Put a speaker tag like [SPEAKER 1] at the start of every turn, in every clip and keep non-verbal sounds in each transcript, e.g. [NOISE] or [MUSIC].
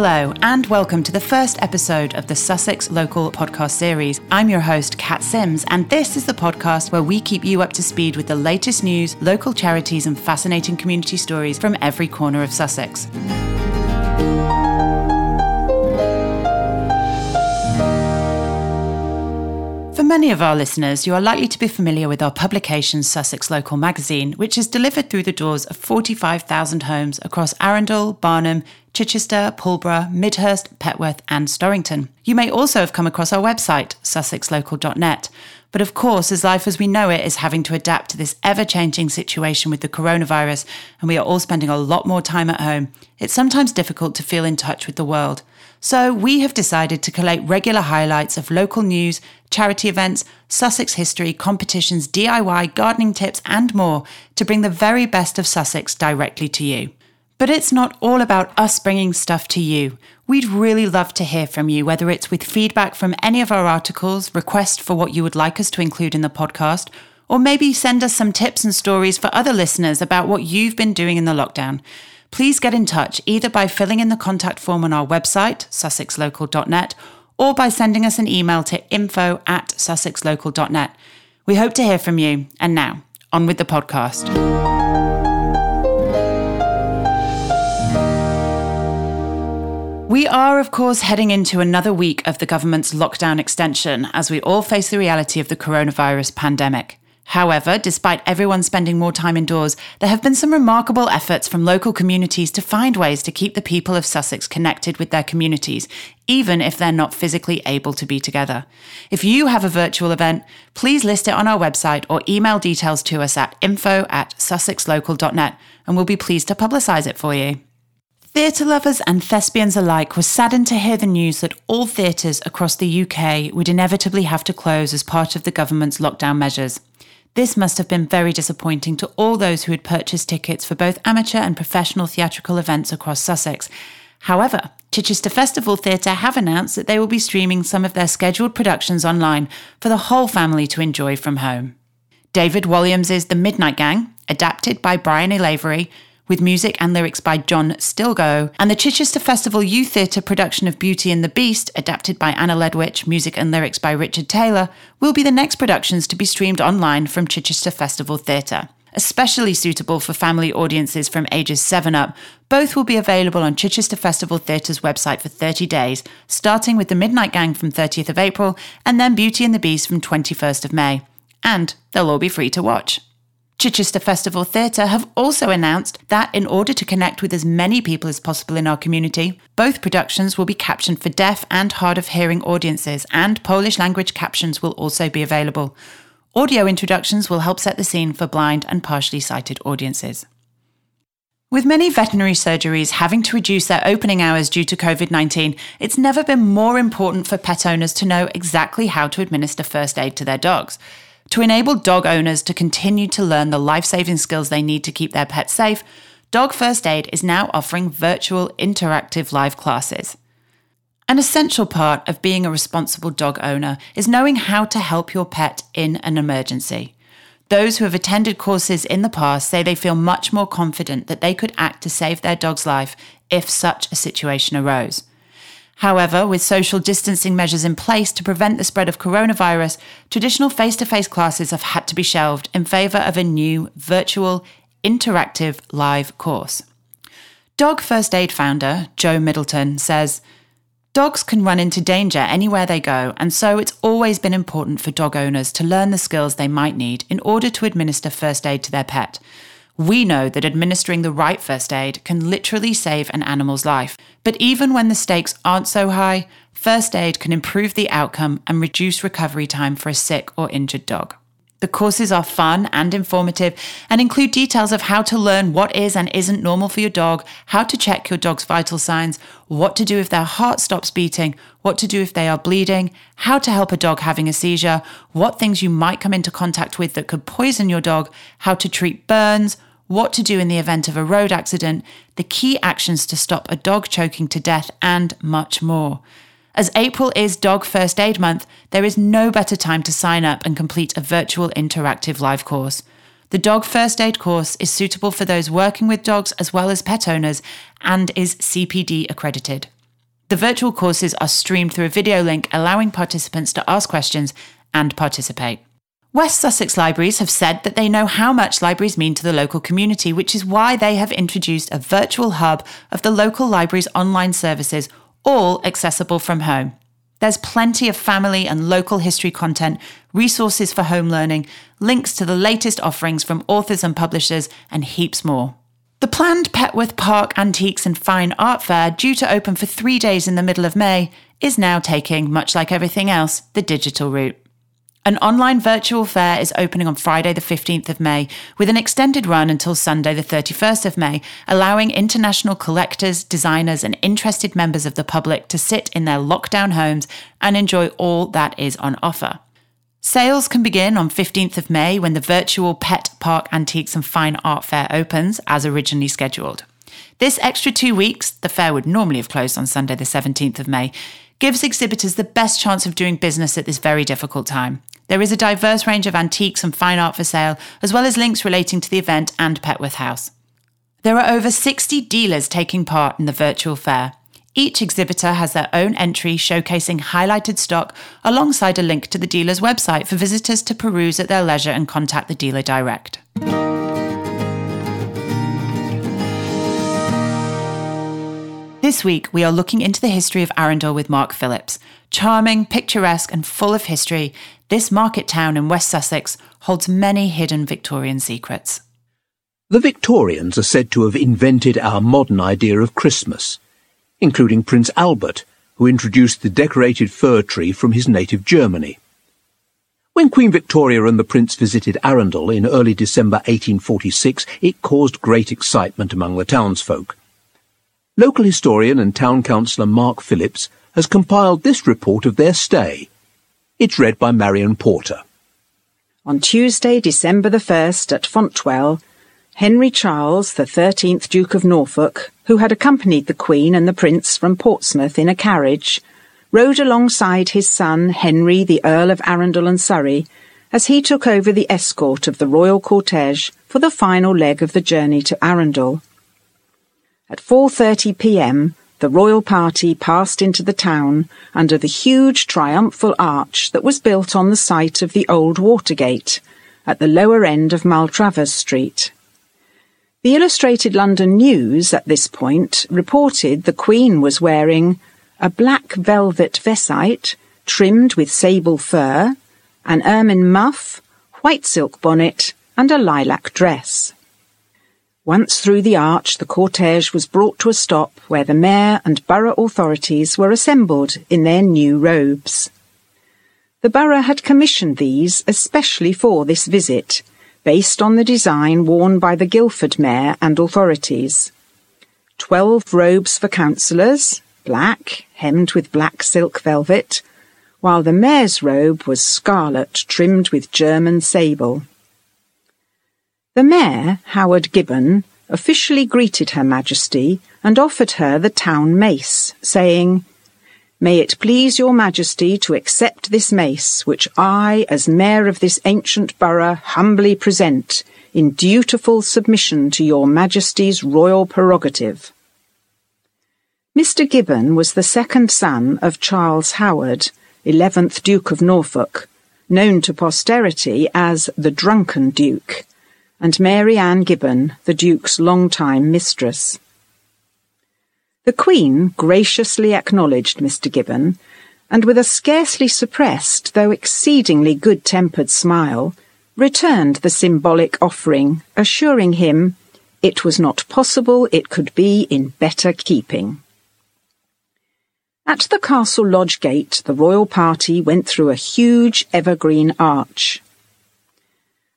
[SPEAKER 1] Hello, and welcome to the first episode of the Sussex Local podcast series. I'm your host, Kat Sims, and this is the podcast where we keep you up to speed with the latest news, local charities, and fascinating community stories from every corner of Sussex. Many of our listeners, you are likely to be familiar with our publication, Sussex Local Magazine, which is delivered through the doors of 45,000 homes across Arundel, Barnham, Chichester, Pulborough, Midhurst, Petworth, and Storrington. You may also have come across our website, sussexlocal.net. But of course, as life as we know it is having to adapt to this ever changing situation with the coronavirus, and we are all spending a lot more time at home, it's sometimes difficult to feel in touch with the world. So we have decided to collate regular highlights of local news, charity events, Sussex history, competitions, DIY, gardening tips, and more to bring the very best of Sussex directly to you. But it's not all about us bringing stuff to you. We'd really love to hear from you, whether it's with feedback from any of our articles, requests for what you would like us to include in the podcast, or maybe send us some tips and stories for other listeners about what you've been doing in the lockdown please get in touch either by filling in the contact form on our website, sussexlocal.net, or by sending us an email to info at sussexlocal.net. We hope to hear from you. And now, on with the podcast. We are, of course, heading into another week of the government's lockdown extension as we all face the reality of the coronavirus pandemic. However, despite everyone spending more time indoors, there have been some remarkable efforts from local communities to find ways to keep the people of Sussex connected with their communities, even if they're not physically able to be together. If you have a virtual event, please list it on our website or email details to us at info at sussexlocal.net and we'll be pleased to publicise it for you. Theatre lovers and thespians alike were saddened to hear the news that all theatres across the UK would inevitably have to close as part of the government's lockdown measures. This must have been very disappointing to all those who had purchased tickets for both amateur and professional theatrical events across Sussex. However, Chichester Festival Theatre have announced that they will be streaming some of their scheduled productions online for the whole family to enjoy from home. David Walliams' The Midnight Gang, adapted by Brian A. With music and lyrics by Joe Stilgoe, and the Chichester Festival Youth Theatre production of Beauty and the Beast, adapted by Anna Ledwich, music and lyrics by Richard Taylor, will be the next productions to be streamed online from Chichester Festival Theatre. Especially suitable for family audiences from ages 7 up, both will be available on Chichester Festival Theatre's website for 30 days, starting with The Midnight Gang from 30th of April and then Beauty and the Beast from 21st of May. And they'll all be free to watch. Chichester Festival Theatre have also announced that in order to connect with as many people as possible in our community, both productions will be captioned for deaf and hard of hearing audiences, and Polish language captions will also be available. Audio introductions will help set the scene for blind and partially sighted audiences. With many veterinary surgeries having to reduce their opening hours due to COVID 19, it's never been more important for pet owners to know exactly how to administer first aid to their dogs. To enable dog owners to continue to learn the life saving skills they need to keep their pets safe, Dog First Aid is now offering virtual interactive live classes. An essential part of being a responsible dog owner is knowing how to help your pet in an emergency. Those who have attended courses in the past say they feel much more confident that they could act to save their dog's life if such a situation arose. However, with social distancing measures in place to prevent the spread of coronavirus, traditional face to face classes have had to be shelved in favour of a new virtual, interactive live course. Dog First Aid founder Joe Middleton says, Dogs can run into danger anywhere they go, and so it's always been important for dog owners to learn the skills they might need in order to administer first aid to their pet. We know that administering the right first aid can literally save an animal's life. But even when the stakes aren't so high, first aid can improve the outcome and reduce recovery time for a sick or injured dog. The courses are fun and informative and include details of how to learn what is and isn't normal for your dog, how to check your dog's vital signs, what to do if their heart stops beating, what to do if they are bleeding, how to help a dog having a seizure, what things you might come into contact with that could poison your dog, how to treat burns, what to do in the event of a road accident, the key actions to stop a dog choking to death, and much more. As April is Dog First Aid Month, there is no better time to sign up and complete a virtual interactive live course. The Dog First Aid course is suitable for those working with dogs as well as pet owners and is CPD accredited. The virtual courses are streamed through a video link, allowing participants to ask questions and participate. West Sussex Libraries have said that they know how much libraries mean to the local community, which is why they have introduced a virtual hub of the local library's online services, all accessible from home. There's plenty of family and local history content, resources for home learning, links to the latest offerings from authors and publishers, and heaps more. The planned Petworth Park Antiques and Fine Art Fair, due to open for three days in the middle of May, is now taking, much like everything else, the digital route. An online virtual fair is opening on Friday, the 15th of May, with an extended run until Sunday, the 31st of May, allowing international collectors, designers, and interested members of the public to sit in their lockdown homes and enjoy all that is on offer. Sales can begin on 15th of May when the virtual Pet Park Antiques and Fine Art Fair opens, as originally scheduled. This extra two weeks, the fair would normally have closed on Sunday, the 17th of May, gives exhibitors the best chance of doing business at this very difficult time. There is a diverse range of antiques and fine art for sale, as well as links relating to the event and Petworth House. There are over 60 dealers taking part in the virtual fair. Each exhibitor has their own entry showcasing highlighted stock alongside a link to the dealer's website for visitors to peruse at their leisure and contact the dealer direct. This week, we are looking into the history of Arundel with Mark Phillips. Charming, picturesque, and full of history, this market town in West Sussex holds many hidden Victorian secrets.
[SPEAKER 2] The Victorians are said to have invented our modern idea of Christmas, including Prince Albert, who introduced the decorated fir tree from his native Germany. When Queen Victoria and the Prince visited Arundel in early December 1846, it caused great excitement among the townsfolk. Local historian and town councillor Mark Phillips has compiled this report of their stay it's read by Marion Porter.
[SPEAKER 3] On Tuesday, December the 1st, at Fontwell, Henry Charles, the 13th Duke of Norfolk, who had accompanied the Queen and the Prince from Portsmouth in a carriage, rode alongside his son Henry, the Earl of Arundel and Surrey, as he took over the escort of the royal cortege for the final leg of the journey to Arundel. At 4:30 p.m., the royal party passed into the town under the huge triumphal arch that was built on the site of the old Watergate at the lower end of Maltravers Street. The Illustrated London News at this point reported the Queen was wearing a black velvet visite trimmed with sable fur, an ermine muff, white silk bonnet, and a lilac dress. Once through the arch, the cortege was brought to a stop where the mayor and borough authorities were assembled in their new robes. The borough had commissioned these especially for this visit, based on the design worn by the Guildford mayor and authorities. Twelve robes for councillors, black, hemmed with black silk velvet, while the mayor's robe was scarlet, trimmed with German sable. The Mayor, Howard Gibbon, officially greeted Her Majesty and offered her the town mace, saying, May it please your Majesty to accept this mace, which I, as Mayor of this ancient borough, humbly present, in dutiful submission to your Majesty's royal prerogative. Mr. Gibbon was the second son of Charles Howard, 11th Duke of Norfolk, known to posterity as the Drunken Duke, and Mary Ann Gibbon, the Duke's long-time mistress. The Queen graciously acknowledged Mr. Gibbon, and with a scarcely suppressed, though exceedingly good-tempered smile, returned the symbolic offering, assuring him it was not possible it could be in better keeping. At the castle lodge gate, the royal party went through a huge evergreen arch.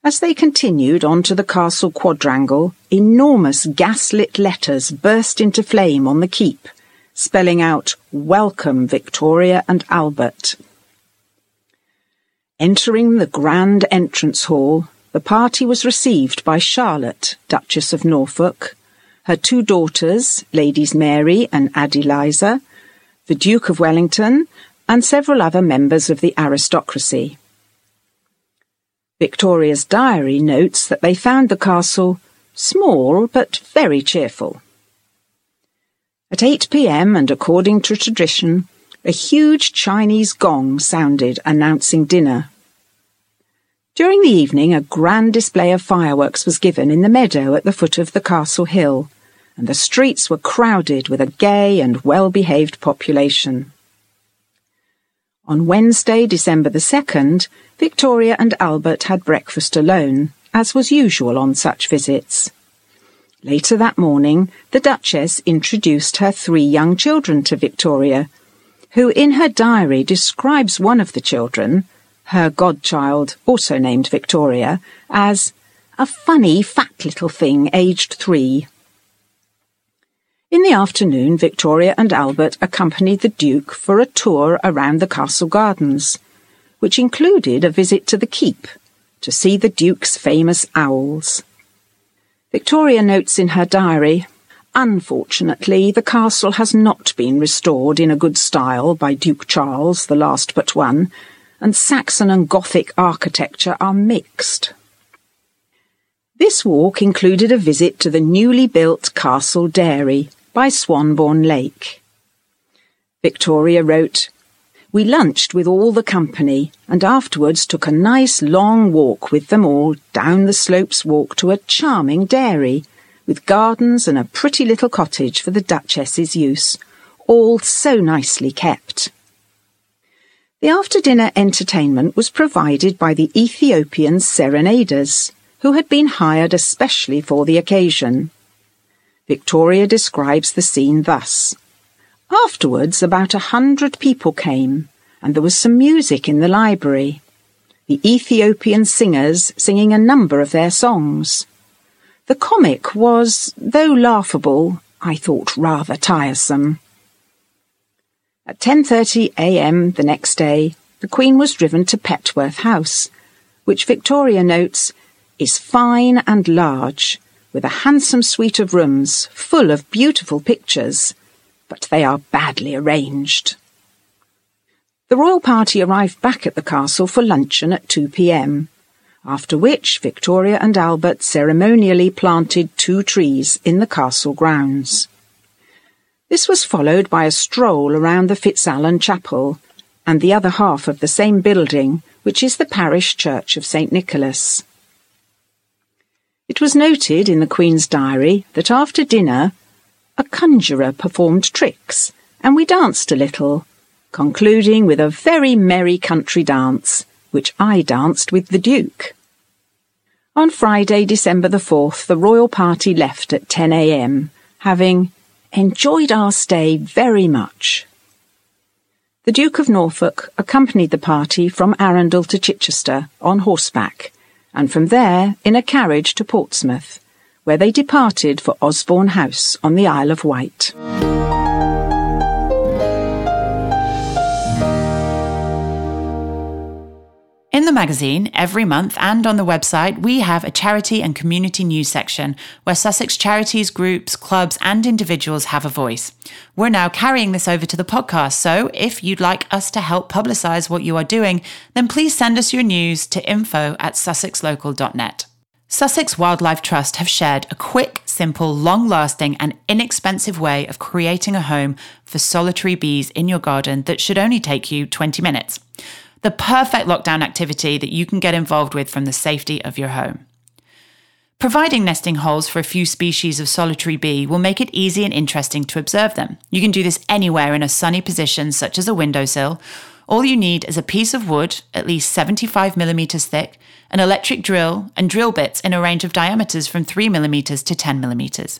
[SPEAKER 3] As they continued on to the castle quadrangle, enormous gaslit letters burst into flame on the keep, spelling out Welcome Victoria and Albert. Entering the grand entrance hall, the party was received by Charlotte, Duchess of Norfolk, her two daughters, Ladies Mary and Adeliza, the Duke of Wellington, and several other members of the aristocracy. Victoria's diary notes that they found the castle small but very cheerful. At 8 pm, and according to tradition, a huge Chinese gong sounded announcing dinner. During the evening, a grand display of fireworks was given in the meadow at the foot of the castle hill, and the streets were crowded with a gay and well-behaved population. On Wednesday, December the 2nd, Victoria and Albert had breakfast alone, as was usual on such visits. Later that morning, the Duchess introduced her three young children to Victoria, who in her diary describes one of the children, her godchild, also named Victoria, as a funny, fat little thing aged three. In the afternoon, Victoria and Albert accompanied the Duke for a tour around the castle gardens, which included a visit to the keep to see the Duke's famous owls. Victoria notes in her diary, Unfortunately, the castle has not been restored in a good style by Duke Charles, the last but one, and Saxon and Gothic architecture are mixed. This walk included a visit to the newly built Castle Dairy by Swanbourne Lake. Victoria wrote, We lunched with all the company and afterwards took a nice long walk with them all down the slopes walk to a charming dairy with gardens and a pretty little cottage for the Duchess's use, all so nicely kept. The after-dinner entertainment was provided by the Ethiopian serenaders, who had been hired especially for the occasion. Victoria describes the scene thus. Afterwards, about a hundred people came, and there was some music in the library. The Ethiopian singers singing a number of their songs. The comic was, though laughable, I thought rather tiresome. At 10:30 a.m. the next day, the Queen was driven to Petworth House, which Victoria notes is fine and large, with a handsome suite of rooms full of beautiful pictures, but they are badly arranged. The royal party arrived back at the castle for luncheon at 2 p.m., after which Victoria and Albert ceremonially planted two trees in the castle grounds. This was followed by a stroll around the Fitzalan Chapel and the other half of the same building, which is the parish church of St. Nicholas. It was noted in the Queen's diary that after dinner, a conjurer performed tricks, and we danced a little, concluding with a very merry country dance, which I danced with the Duke. On Friday, December the 4th, the royal party left at 10 a.m., having enjoyed our stay very much. The Duke of Norfolk accompanied the party from Arundel to Chichester on horseback, and from there in a carriage to Portsmouth, where they departed for Osborne House on the Isle of Wight.
[SPEAKER 1] In the magazine, every month, and on the website, we have a charity and community news section where Sussex charities, groups, clubs, and individuals have a voice. We're now carrying this over to the podcast, so if you'd like us to help publicise what you are doing, then please send us your news to info at sussexlocal.net. Sussex Wildlife Trust have shared a quick, simple, long lasting, and inexpensive way of creating a home for solitary bees in your garden that should only take you 20 minutes the perfect lockdown activity that you can get involved with from the safety of your home. Providing nesting holes for a few species of solitary bee will make it easy and interesting to observe them. You can do this anywhere in a sunny position, such as a windowsill. All you need is a piece of wood, at least 75 millimeters thick, an electric drill, and drill bits in a range of diameters from 3 millimeters to 10 millimeters.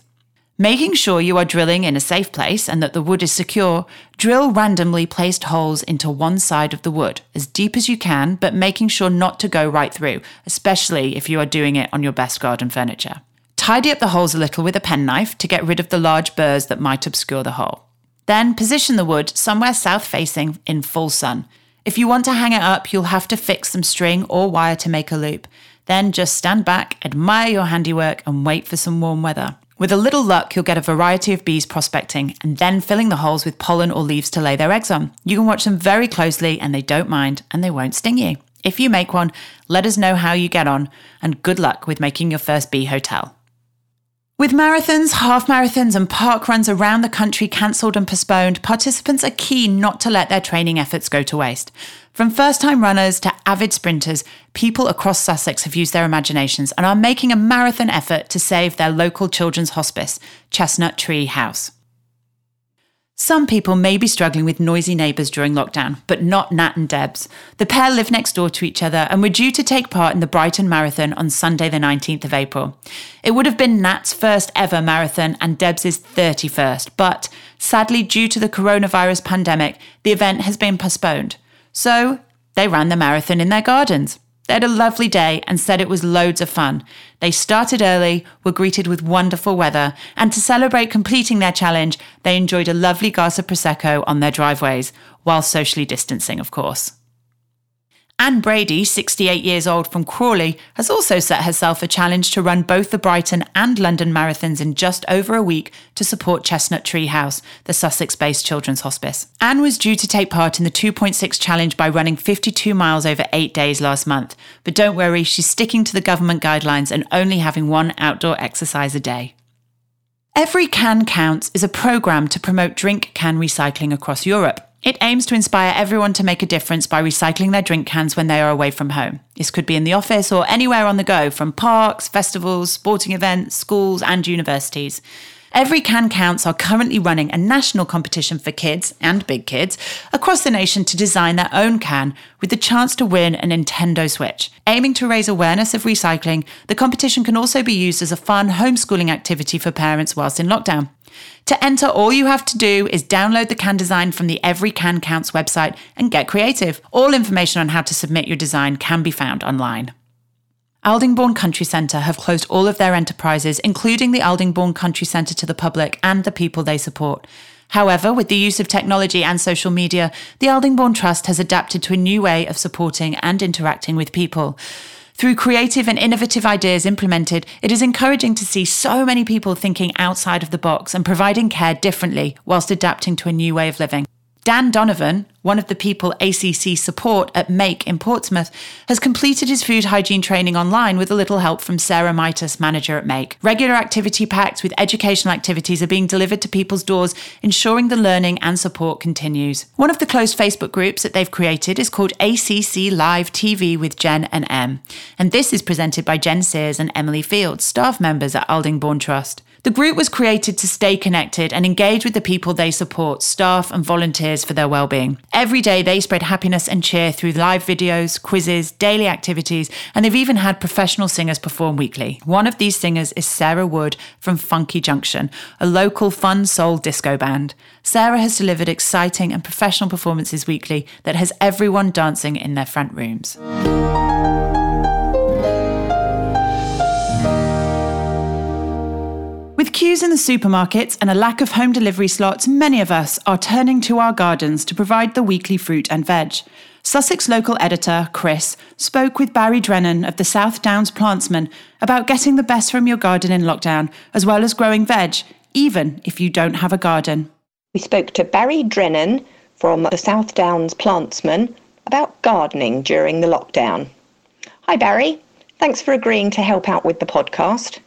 [SPEAKER 1] Making sure you are drilling in a safe place and that the wood is secure, drill randomly placed holes into one side of the wood, as deep as you can, but making sure not to go right through, especially if you are doing it on your best garden furniture. Tidy up the holes a little with a penknife to get rid of the large burrs that might obscure the hole. Then position the wood somewhere south facing in full sun. If you want to hang it up, you'll have to fix some string or wire to make a loop. Then just stand back, admire your handiwork, and wait for some warm weather. With a little luck, you'll get a variety of bees prospecting and then filling the holes with pollen or leaves to lay their eggs on. You can watch them very closely and they don't mind and they won't sting you. If you make one, let us know how you get on and good luck with making your first bee hotel. With marathons, half marathons, and park runs around the country cancelled and postponed, participants are keen not to let their training efforts go to waste. From first time runners to avid sprinters, people across Sussex have used their imaginations and are making a marathon effort to save their local children's hospice, Chestnut Tree House. Some people may be struggling with noisy neighbours during lockdown, but not Nat and Debs. The pair live next door to each other and were due to take part in the Brighton Marathon on Sunday, the 19th of April. It would have been Nat's first ever marathon and Debs' 31st, but sadly, due to the coronavirus pandemic, the event has been postponed. So they ran the marathon in their gardens. They had a lovely day and said it was loads of fun. They started early, were greeted with wonderful weather, and to celebrate completing their challenge, they enjoyed a lovely glass of Prosecco on their driveways, while socially distancing, of course. Anne Brady, 68 years old from Crawley, has also set herself a challenge to run both the Brighton and London marathons in just over a week to support Chestnut Tree House, the Sussex based children's hospice. Anne was due to take part in the 2.6 challenge by running 52 miles over eight days last month, but don't worry, she's sticking to the government guidelines and only having one outdoor exercise a day. Every Can Counts is a programme to promote drink can recycling across Europe. It aims to inspire everyone to make a difference by recycling their drink cans when they are away from home. This could be in the office or anywhere on the go, from parks, festivals, sporting events, schools, and universities. Every Can Counts are currently running a national competition for kids and big kids across the nation to design their own can with the chance to win a Nintendo Switch. Aiming to raise awareness of recycling, the competition can also be used as a fun homeschooling activity for parents whilst in lockdown. To enter, all you have to do is download the can design from the Every Can Counts website and get creative. All information on how to submit your design can be found online. Aldingbourne Country Centre have closed all of their enterprises, including the Aldingbourne Country Centre to the public and the people they support. However, with the use of technology and social media, the Aldingbourne Trust has adapted to a new way of supporting and interacting with people. Through creative and innovative ideas implemented, it is encouraging to see so many people thinking outside of the box and providing care differently whilst adapting to a new way of living. Dan Donovan, one of the people ACC support at Make in Portsmouth, has completed his food hygiene training online with a little help from Sarah Mitas, manager at Make. Regular activity packs with educational activities are being delivered to people's doors, ensuring the learning and support continues. One of the closed Facebook groups that they've created is called ACC Live TV with Jen and Em, and this is presented by Jen Sears and Emily Fields, staff members at Aldingbourne Trust. The group was created to stay connected and engage with the people they support, staff and volunteers for their well-being. Every day they spread happiness and cheer through live videos, quizzes, daily activities, and they've even had professional singers perform weekly. One of these singers is Sarah Wood from Funky Junction, a local fun soul disco band. Sarah has delivered exciting and professional performances weekly that has everyone dancing in their front rooms. With queues in the supermarkets and a lack of home delivery slots, many of us are turning to our gardens to provide the weekly fruit and veg. Sussex local editor Chris spoke with Barry Drennan of the South Downs Plantsman about getting the best from your garden in lockdown, as well as growing veg, even if you don't have a garden.
[SPEAKER 4] We spoke to Barry Drennan from the South Downs Plantsman about gardening during the lockdown. Hi, Barry. Thanks for agreeing to help out with the podcast.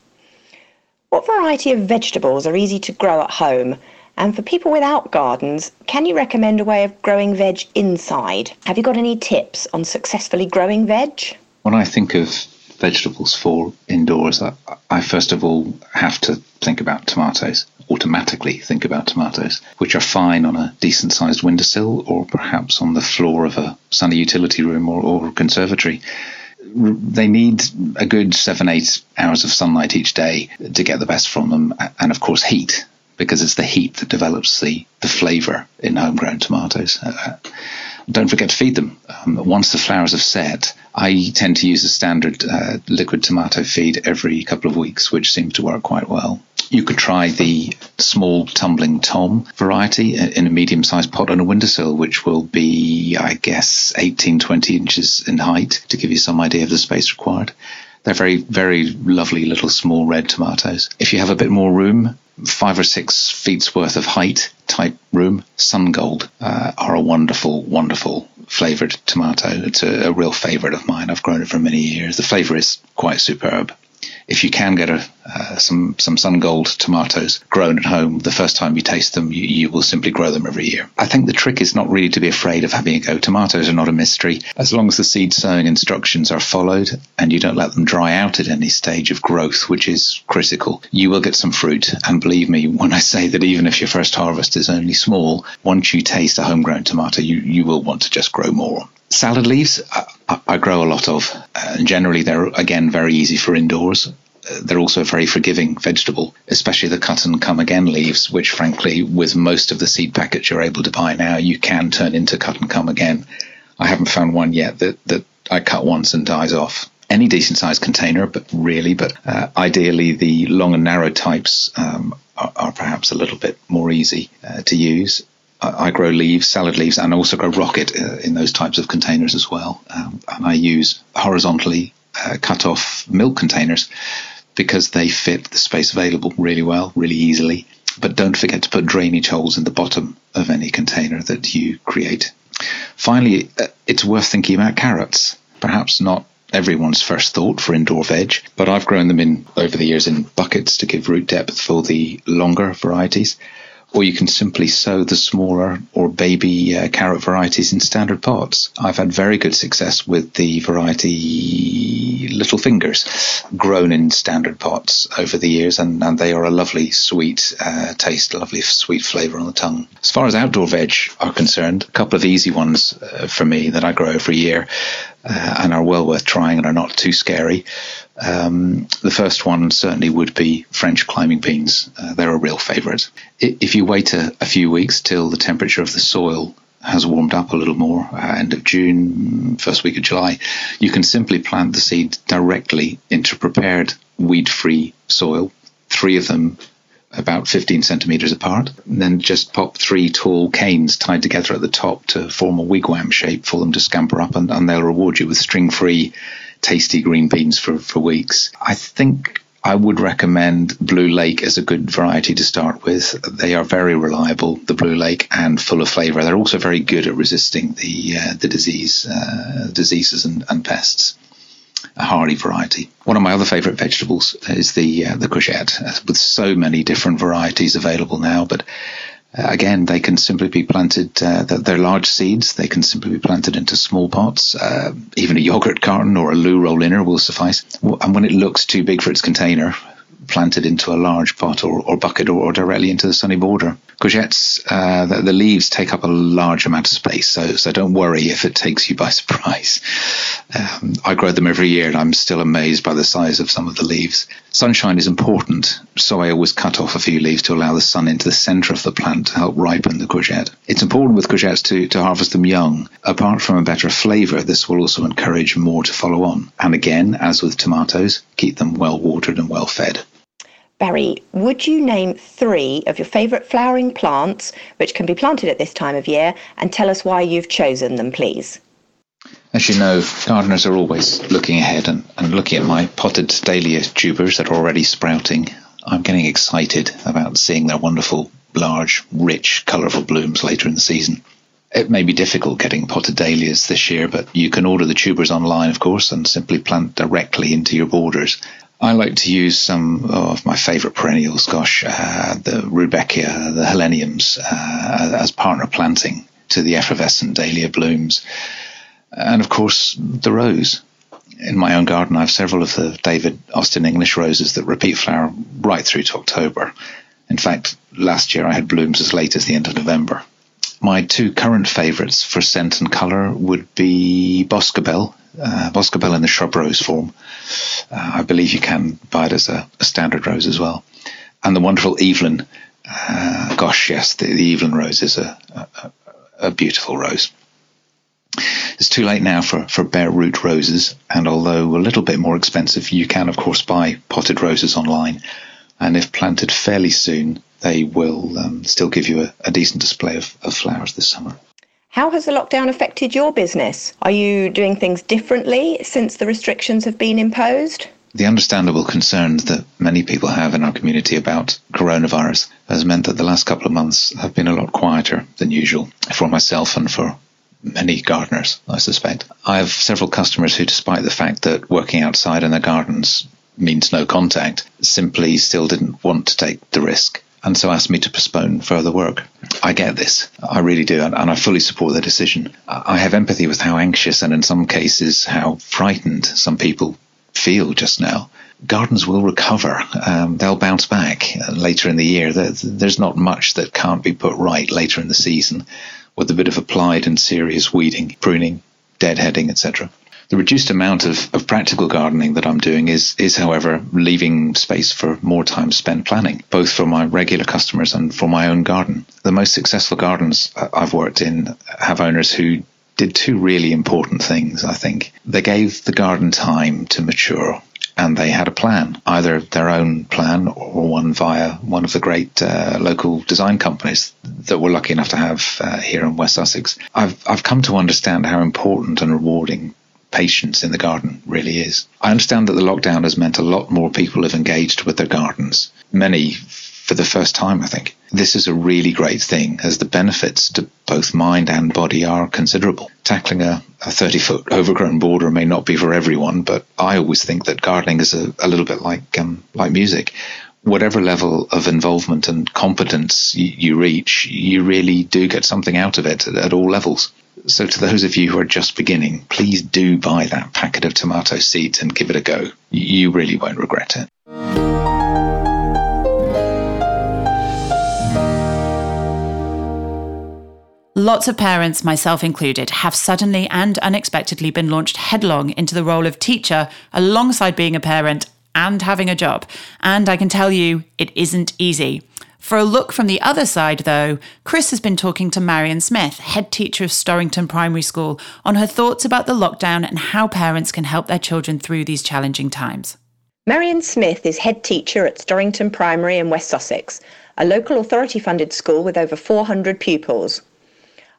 [SPEAKER 4] What variety of vegetables are easy to grow at home? And for people without gardens, can you recommend a way of growing veg inside? Have you got any tips on successfully growing veg?
[SPEAKER 5] When I think of vegetables for indoors, I, I first of all have to think about tomatoes automatically think about tomatoes, which are fine on a decent sized windowsill or perhaps on the floor of a sunny utility room or, or conservatory they need a good seven, eight hours of sunlight each day to get the best from them. And of course, heat, because it's the heat that develops the, the flavour in homegrown tomatoes. Uh, don't forget to feed them. Um, once the flowers have set, I tend to use a standard uh, liquid tomato feed every couple of weeks, which seems to work quite well. You could try the small tumbling tom variety in a medium sized pot on a windowsill, which will be, I guess, 18, 20 inches in height to give you some idea of the space required. They're very, very lovely little small red tomatoes. If you have a bit more room, five or six feet's worth of height type room, Sun Gold uh, are a wonderful, wonderful flavored tomato. It's a, a real favorite of mine. I've grown it for many years. The flavor is quite superb. If you can get a, uh, some some sun gold tomatoes grown at home, the first time you taste them, you, you, will simply grow them every year. I think the trick is not really to be afraid of having a go. Tomatoes are not a mystery. As long as the seed sowing instructions are followed and you don't let them dry out at any stage of growth, which is critical, you will get some fruit. And believe me when I say that even if your first harvest is only small, once you taste a homegrown tomato, you, you will want to just grow more. Salad leaves, I, I grow a lot of, and generally they're again very easy for indoors they're also a very forgiving vegetable, especially the cut and come again leaves, which frankly, with most of the seed packets you're able to buy now, you can turn into cut and come again. I haven't found one yet that, that I cut once and dies off. Any decent sized container, but really, but uh, ideally the long and narrow types um, are, are, perhaps a little bit more easy uh, to use. I grow leaves, salad leaves, and also grow rocket uh, in those types of containers as well. Um, and I use horizontally uh, cut off milk containers because they fit the space available really well, really easily. But don't forget to put drainage holes in the bottom of any container that you create. Finally, uh, it's worth thinking about carrots. Perhaps not everyone's first thought for indoor veg, but I've grown them in over the years in buckets to give root depth for the longer varieties or you can simply sow the smaller or baby uh, carrot varieties in standard pots. I've had very good success with the variety Little Fingers, grown in standard pots over the years, and, and they are a lovely sweet uh, taste, lovely sweet flavour on the tongue. As far as outdoor veg are concerned, a couple of easy ones uh, for me that I grow every year uh, and are well worth trying and are not too scary. Um, the first one certainly would be French climbing beans. Uh, they're a real favourite. If you wait a, a, few weeks till the temperature of the soil has warmed up a little more, uh, end of June, first week of July, you can simply plant the seed directly into prepared weed free soil. Three of them about 15 centimeters apart. And then just pop three tall canes tied together at the top to form a wigwam shape for them to scamper up, and, and they'll reward you with string free tasty green beans for, for weeks. I think I would recommend Blue Lake as a good variety to start with. They are very reliable, the Blue Lake, and full of flavour. They're also very good at resisting the uh, the disease uh, diseases and, and pests. A hardy variety. One of my other favourite vegetables is the uh, the courgette, uh, with so many different varieties available now. But uh, again, they can simply be planted, uh, they're large seeds, they can simply be planted into small pots. Uh, even a yogurt carton or a loo roll inner will suffice. And when it looks too big for its container, planted into a large pot or, or bucket or, or, directly into the sunny border. Courgettes, uh, the, the, leaves take up a large amount of space, so, so don't worry if it takes you by [LAUGHS] surprise. Um, I grow them every year and I'm still amazed by the size of some of the leaves. Sunshine is important, so I always cut off a few leaves to allow the sun into the center of the plant to help ripen the courgette. It's important with courgettes to, to harvest them young. Apart from a better flavor, this will also encourage more to follow on. And again, as with tomatoes, keep them well watered and well fed.
[SPEAKER 4] Barry, would you name three of your favourite flowering plants which can be planted at this time of year and tell us why you've chosen them, please?
[SPEAKER 5] As you know, gardeners are always looking ahead and, and looking at my potted dahlia tubers that are already sprouting. I'm getting excited about seeing their wonderful, large, rich, colourful blooms later in the season. It may be difficult getting potted dahlias this year, but you can order the tubers online, of course, and simply plant directly into your borders. I like to use some of my favourite perennials, gosh, uh, the Rudbeckia, the Heleniums, uh, as partner planting to the effervescent dahlia blooms. And of course, the rose. In my own garden, I have several of the David Austin English roses that repeat flower right through to October. In fact, last year I had blooms as late as the end of November. My two current favourites for scent and colour would be Boscobel uh, Boscobel in the shrub rose form. Uh, I believe you can buy it as a, a, standard rose as well. And the wonderful Evelyn. Uh, gosh, yes, the, the, Evelyn rose is a, a, a, beautiful rose. It's too late now for, for bare root roses, and although a little bit more expensive, you can, of course, buy potted roses online. And if planted fairly soon, they will um, still give you a, decent display of, of flowers this summer.
[SPEAKER 4] How has the lockdown affected your business? Are you doing things differently since the restrictions have been imposed?
[SPEAKER 5] The understandable concerns that many people have in our community about coronavirus has meant that the last couple of months have been a lot quieter than usual for myself and for many gardeners, I suspect. I have several customers who, despite the fact that working outside in their gardens means no contact, simply still didn't want to take the risk and so asked me to postpone further work. I get this. I really do. And, I fully support their decision. I have empathy with how anxious and in some cases how frightened some people feel just now. Gardens will recover. Um, they'll bounce back later in the year. There's not much that can't be put right later in the season with a bit of applied and serious weeding, pruning, deadheading, etc. The reduced amount of, of practical gardening that I'm doing is, is, however, leaving space for more time spent planning, both for my regular customers and for my own garden. The most successful gardens I've worked in have owners who did two really important things, I think. They gave the garden time to mature and they had a plan, either their own plan or one via one of the great uh, local design companies that we're lucky enough to have uh, here in West Sussex. I've I've come to understand how important and rewarding patience in the garden really is. I understand that the lockdown has meant a lot more people have engaged with their gardens. Many for the first time, I think. This is a really great thing as the benefits to both mind and body are considerable. Tackling a, a 30 foot overgrown border may not be for everyone, but I always think that gardening is a, a little bit like, um, like music whatever level of involvement and competence you, you, reach, you really do get something out of it at, at, all levels. So, to those of you who are just beginning, please do buy that packet of tomato seeds and give it a go. You really won't regret it.
[SPEAKER 1] Lots of parents, myself included, have suddenly and unexpectedly been launched headlong into the role of teacher alongside being a parent and having a job. And I can tell you, it isn't easy. For a look from the other side, though, Chris has been talking to Marion Smith, head teacher of Storrington Primary School, on her thoughts about the lockdown and how parents can help their children through these challenging times.
[SPEAKER 4] Marion Smith is head teacher at Storrington Primary in West Sussex, a local authority funded school with over 400 pupils.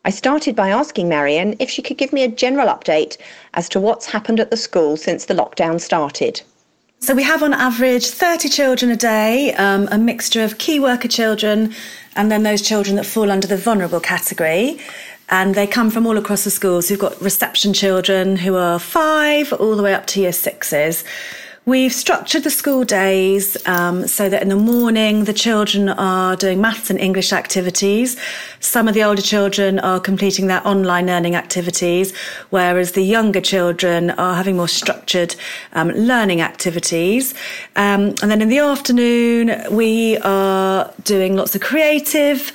[SPEAKER 4] I started by asking Marion if she could give me a general update as to what's happened at the school since the lockdown started.
[SPEAKER 6] So we have on average 30 children a day, um, a mixture of key worker children and then those children that fall under the vulnerable category. And they come from all across the schools. We've got reception children who are five all the way up to year sixes. We've structured the school days um, so that in the morning the children are doing maths and English activities. Some of the older children are completing their online learning activities, whereas the younger children are having more structured um, learning activities. Um, and then in the afternoon, we are doing lots of creative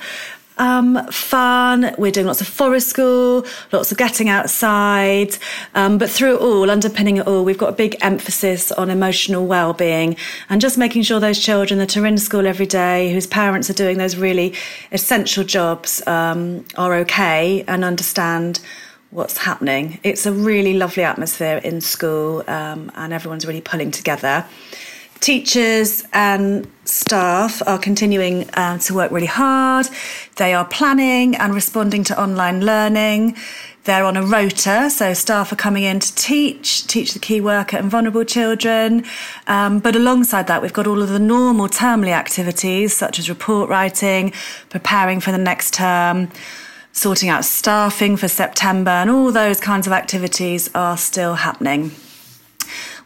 [SPEAKER 6] um, fun. We're doing lots of forest school, lots of getting outside. Um, but through it all, underpinning it all, we've got a big emphasis on emotional well-being and just making sure those children that are in school every day, whose parents are doing those really essential jobs, um, are okay and understand what's happening. It's a really lovely atmosphere in school, um, and everyone's really pulling together. Teachers and staff are continuing uh, to work really hard. They are planning and responding to online learning. They're on a rota, so staff are coming in to teach, teach the key worker and vulnerable children. Um, but alongside that, we've got all of the normal termly activities, such as report writing, preparing for the next term, sorting out staffing for September, and all those kinds of activities are still happening.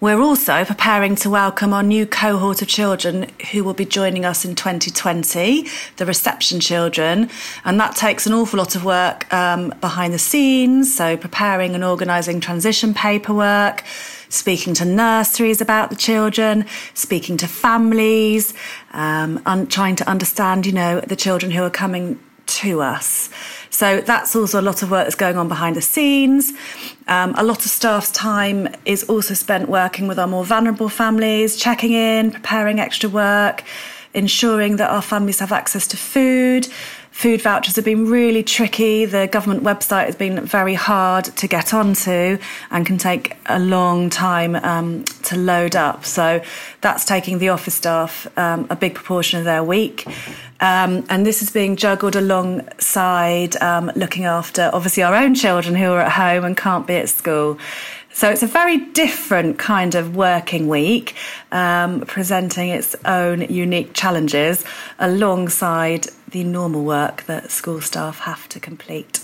[SPEAKER 6] We're also preparing to welcome our new cohort of children who will be joining us in 2020, the reception children. And that takes an awful lot of work um, behind the scenes, so preparing and organising transition paperwork speaking to nurseries about the children, speaking to families, um, un- trying to understand, you know, the children who are coming to us. So that's also a lot of work that's going on behind the scenes. Um, a lot of staff's time is also spent working with our more vulnerable families, checking in, preparing extra work, ensuring that our families have access to food. Food vouchers have been really tricky. The government website has been very hard to get onto and can take a long time um, to load up. So that's taking the office staff um, a big proportion of their week. Um, and this is being juggled alongside um, looking after, obviously, our own children who are at home and can't be at school. So it's a very different kind of working week, um, presenting its own unique challenges alongside the normal work that school staff have to complete.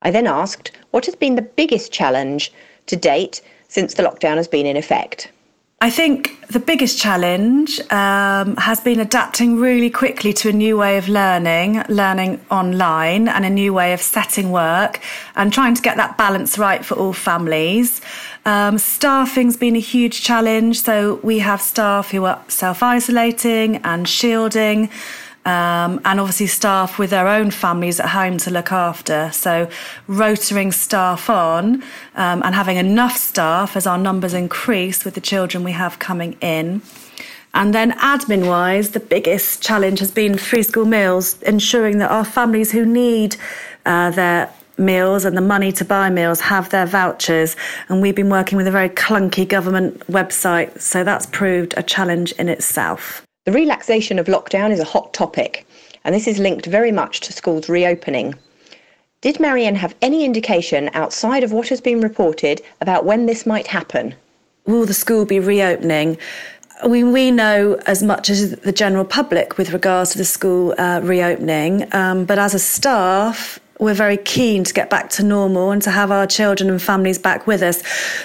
[SPEAKER 4] I then asked what has been the biggest challenge to date since the lockdown has been in effect.
[SPEAKER 6] I think the biggest challenge um, has been adapting really quickly to a new way of learning, learning online, and a new way of setting work, and trying to get that balance right for all families. Um, staffing's been a huge challenge, so we have staff who are self isolating and shielding um, and obviously staff with their own families at home to look after. So, rotating staff on um, and having enough staff as our numbers increase with the children we have coming in. And then, admin wise, the biggest challenge has been free school meals, ensuring that our families who need uh, their meals and the money to buy meals have their vouchers. And we've been working with a very clunky government website, so that's proved a challenge in itself.
[SPEAKER 4] The relaxation of lockdown is a hot topic, and this is linked very much to schools reopening. Did Marianne have any indication outside of what has been reported about when this might happen?
[SPEAKER 6] Will the school be reopening? We, we know as much as the general public with regards to the school uh, reopening, um, but as a staff, we're very keen to get back to normal and to have our children and families back with us,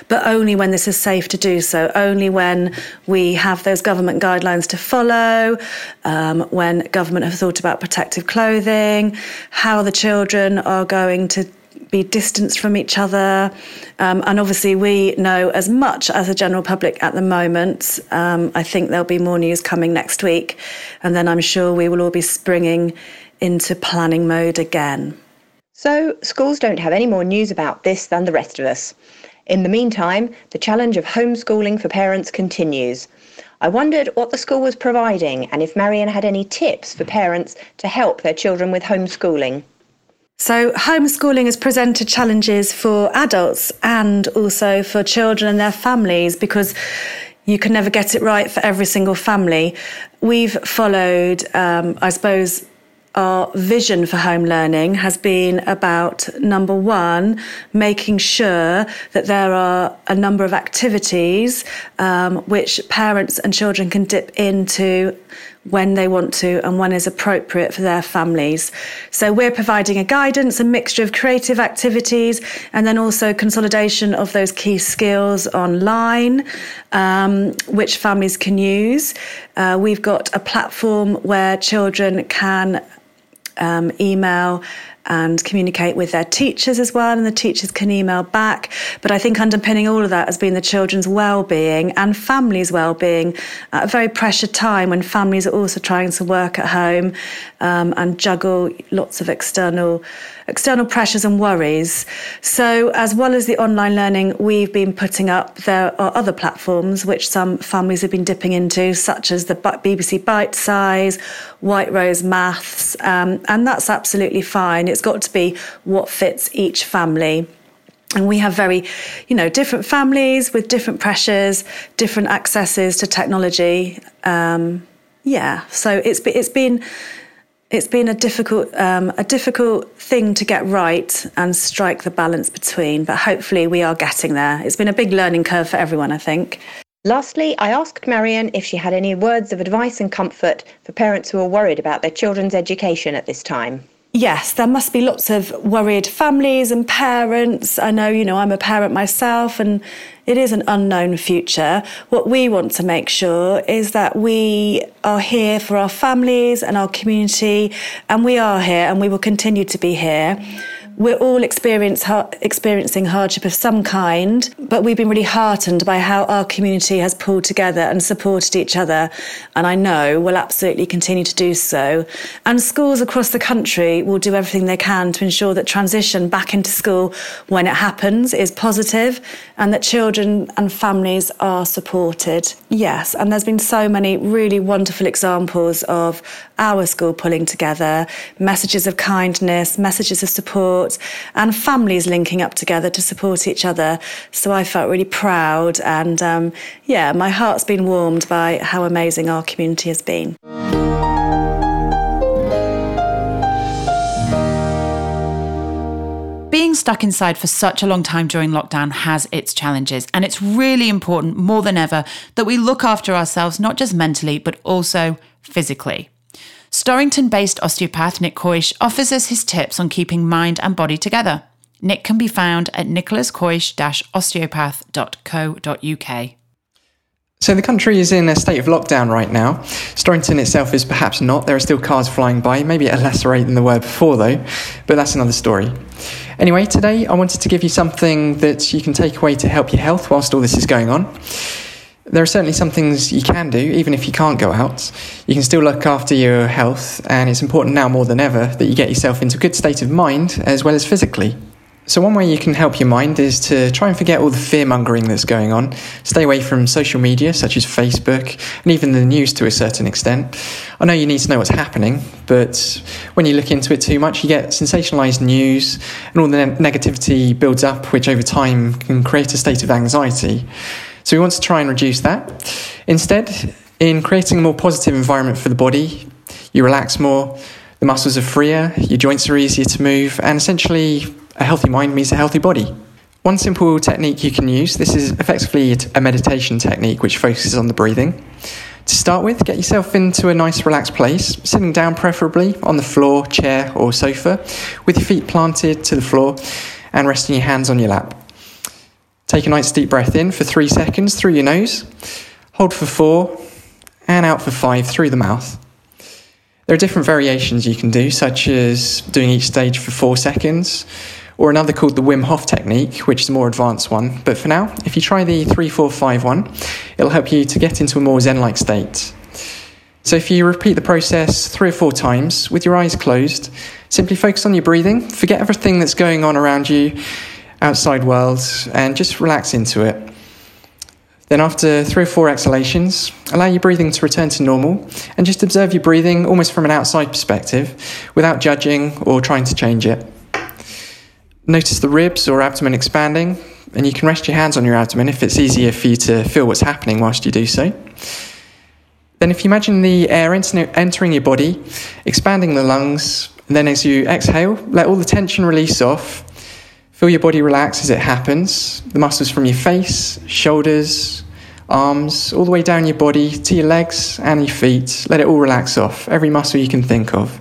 [SPEAKER 6] but only when this is safe to do so, only when we have those government guidelines to follow, um, when government have thought about protective clothing, how the children are going to be distanced from each other. Um, and obviously, we know as much as the general public at the moment. Um, I think there'll be more news coming next week. And then I'm sure we will all be springing into planning mode again.
[SPEAKER 4] So, schools don't have any more news about this than the rest of us. In the meantime, the challenge of homeschooling for parents continues. I wondered what the school was providing and if Marianne had any tips for parents to help their children with homeschooling.
[SPEAKER 6] So, homeschooling has presented challenges for adults and also for children and their families because you can never get it right for every single family. We've followed, um, I suppose, our vision for home learning has been about number one, making sure that there are a number of activities um, which parents and children can dip into when they want to and when is appropriate for their families. So we're providing a guidance, a mixture of creative activities, and then also consolidation of those key skills online, um, which families can use. Uh, we've got a platform where children can um, email and communicate with their teachers as well, and the teachers can email back. But I think underpinning all of that has been the children's well-being and families' well-being at a very pressured time when families are also trying to work at home um, and juggle lots of external external pressures and worries. So, as well as the online learning we've been putting up, there are other platforms which some families have been dipping into, such as the BBC Bitesize, White Rose Maths, um, and that's absolutely fine. It's got to be what fits each family. And we have very, you know, different families with different pressures, different accesses to technology. Um, yeah, so it's it's been it's been a difficult um, a difficult thing to get right and strike the balance between but hopefully we are getting there. It's been a big learning curve for everyone i think.
[SPEAKER 4] Lastly i asked marianne if she had any words of advice and comfort for parents who are worried about their children's education at this time
[SPEAKER 6] yes, there must be lots of worried families and parents. I know, you know, I'm a parent myself and it is an unknown future. What we want to make sure is that we are here for our families and our community, and we are here and we will continue to be here we're all experiencing hardship of some kind, but we've been really heartened by how our community has pulled together and supported each other. And I know will absolutely continue to do so. And schools across the country will do everything they can to ensure that transition back into school when it happens is positive and that children and families are supported. Yes, and there's been so many really wonderful examples of our school pulling together, messages of kindness, messages of support support and families linking up together to support each other. So I felt really proud. And um, yeah, my heart's been warmed by how amazing our community has been.
[SPEAKER 1] Being stuck inside for such a long time during lockdown has its challenges, and it's really important more than ever that we look after ourselves, not just mentally, but also physically. Storrington based osteopath Nick Coish offers us his tips on keeping mind and body together. Nick can be found at nicholascoish osteopath.co.uk.
[SPEAKER 7] So the country is in a state of lockdown right now. Storrington itself is perhaps not. There are still cars flying by, maybe at a lesser rate than there were before, though, but that's another story. Anyway, today I wanted to give you something that you can take away to help your health whilst all this is going on. There are certainly some things you can do, even if you can't go out. You can still look after your health, and it's important now more than ever that you get yourself into a good state of mind as well as physically. So, one way you can help your mind is to try and forget all the fear mongering that's going on. Stay away from social media such as Facebook and even the news to a certain extent. I know you need to know what's happening, but when you look into it too much, you get sensationalized news and all the ne- negativity builds up, which over time can create a state of anxiety. So, we want to try and reduce that. Instead, in creating a more positive environment for the body, you relax more, the muscles are freer, your joints are easier to move, and essentially, a healthy mind means a healthy body. One simple technique you can use this is effectively a meditation technique which focuses on the breathing. To start with, get yourself into a nice relaxed place, sitting down preferably on the floor, chair, or sofa, with your feet planted to the floor and resting your hands on your lap. Take a nice deep breath in for three seconds through your nose, hold for four, and out for five through the mouth. There are different variations you can do, such as doing each stage for four seconds, or another called the Wim Hof technique, which is a more advanced one. But for now, if you try the 3451, it'll help you to get into a more Zen like state. So if you repeat the process three or four times with your eyes closed, simply focus on your breathing, forget everything that's going on around you, outside world, and just relax into it. Then, after three or four exhalations, allow your breathing to return to normal and just observe your breathing almost from an outside perspective without judging or trying to change it. Notice the ribs or abdomen expanding, and you can rest your hands on your abdomen if it's easier for you to feel what's happening whilst you do so. Then, if you imagine the air entering your body, expanding the lungs, and then as you exhale, let all the tension release off. Feel your body relax as it happens. The muscles from your face, shoulders, arms, all the way down your body to your legs and your feet. Let it all relax off, every muscle you can think of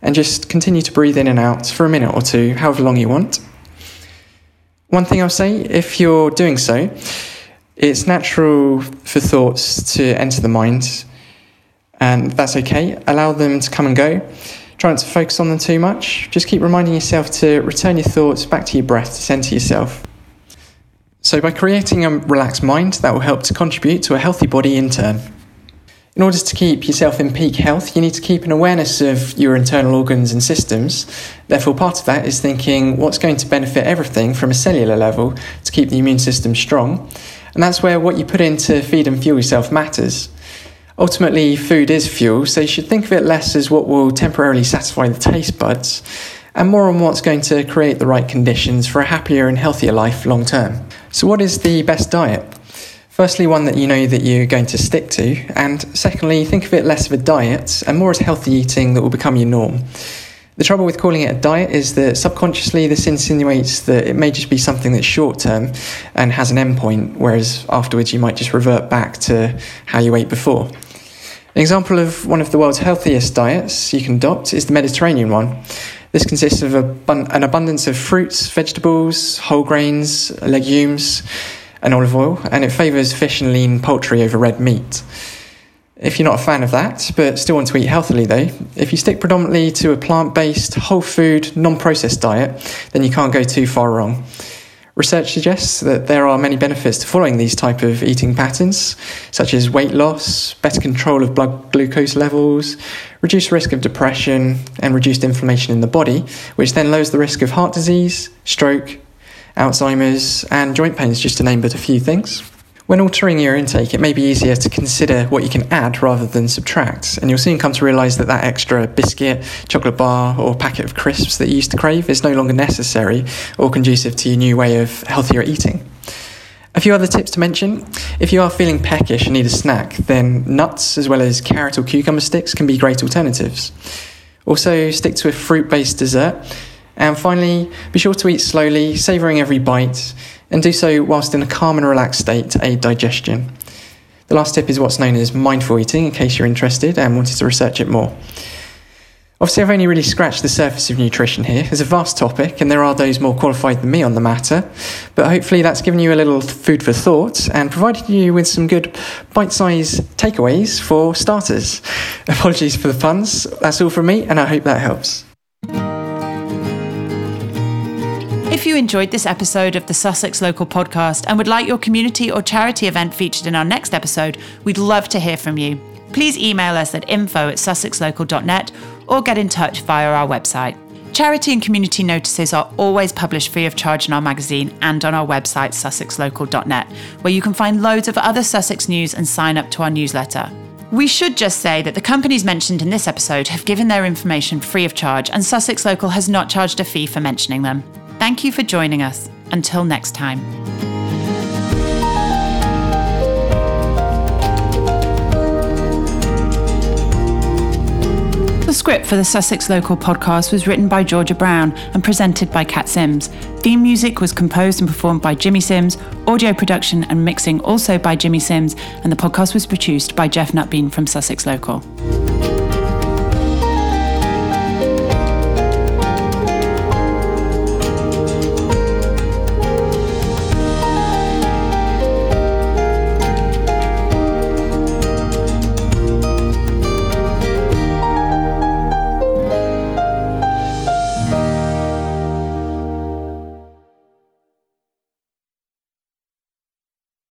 [SPEAKER 7] and just continue to breathe in and out for a minute or two, however long you want. One thing I'll say if you're doing so, it's natural for thoughts to enter the mind, and that's okay. Allow them to come and go. Try not to focus on them too much. Just keep reminding yourself to return your thoughts back to your breath to center yourself. So, by creating a relaxed mind, that will help to contribute to a healthy body in turn. In order to keep yourself in peak health, you need to keep an awareness of your internal organs and systems. Therefore, part of that is thinking what's going to benefit everything from a cellular level to keep the immune system strong. And that's where what you put in to feed and fuel yourself matters. Ultimately, food is fuel, so you should think of it less as what will temporarily satisfy the taste buds and more on what's going to create the right conditions for a happier and healthier life long term. So, what is the best diet? Firstly, one that you know that you're going to stick to, and secondly, think of it less of a diet and more as healthy eating that will become your norm. The trouble with calling it a diet is that subconsciously this insinuates that it may just be something that's short term and has an endpoint, whereas afterwards you might just revert back to how you ate before. An example of one of the world's healthiest diets you can adopt is the Mediterranean one. This consists of an abundance of fruits, vegetables, whole grains, legumes and olive oil, and it favours fish and lean poultry over red meat. If you're not a fan of that, but still want to eat healthily though, if you stick predominantly to a plant based, whole food, non processed diet, then you can't go too far wrong. Research suggests that there are many benefits to following these type of eating patterns, such as weight loss, better control of blood glucose levels, reduced risk of depression, and reduced inflammation in the body, which then lowers the risk of heart disease, stroke, Alzheimer's, and joint pains, just to name but a few things. When altering your intake, it may be easier to consider what you can add rather than subtract, and you'll soon come to realise that that extra biscuit, chocolate bar, or packet of crisps that you used to crave is no longer necessary or conducive to your new way of healthier eating. A few other tips to mention. If you are feeling peckish and need a snack, then nuts as well as carrot or cucumber sticks can be great alternatives. Also, stick to a fruit based dessert and finally, be sure to eat slowly, savouring every bite, and do so whilst in a calm and relaxed state to aid digestion. The last tip is what's known as mindful eating, in case you're interested and wanted to research it more. Obviously, I've only really scratched the surface of nutrition here. It's a vast topic, and there are those more qualified than me on the matter. But hopefully, that's given you a little food for thought and provided you with some good bite sized takeaways for starters. [LAUGHS] Apologies for the puns. That's all from me, and I hope that helps.
[SPEAKER 1] If you enjoyed this episode of the Sussex Local Podcast and would like your community or charity event featured in our next episode, we'd love to hear from you. Please email us at info at sussexlocal.net or get in touch via our website. Charity and community notices are always published free of charge in our magazine and on our website, sussexlocal.net, where you can find loads of other Sussex news and sign up to our newsletter. We should just say that the companies mentioned in this episode have given their information free of charge, and Sussex Local has not charged a fee for mentioning them. Thank you for joining us. Until next time. The script for the Sussex Local podcast was written by Georgia Brown and presented by Kat Sims. Theme music was composed and performed by Jimmy Sims, audio production and mixing also by Jimmy Sims, and the podcast was produced by Jeff Nutbean from Sussex Local.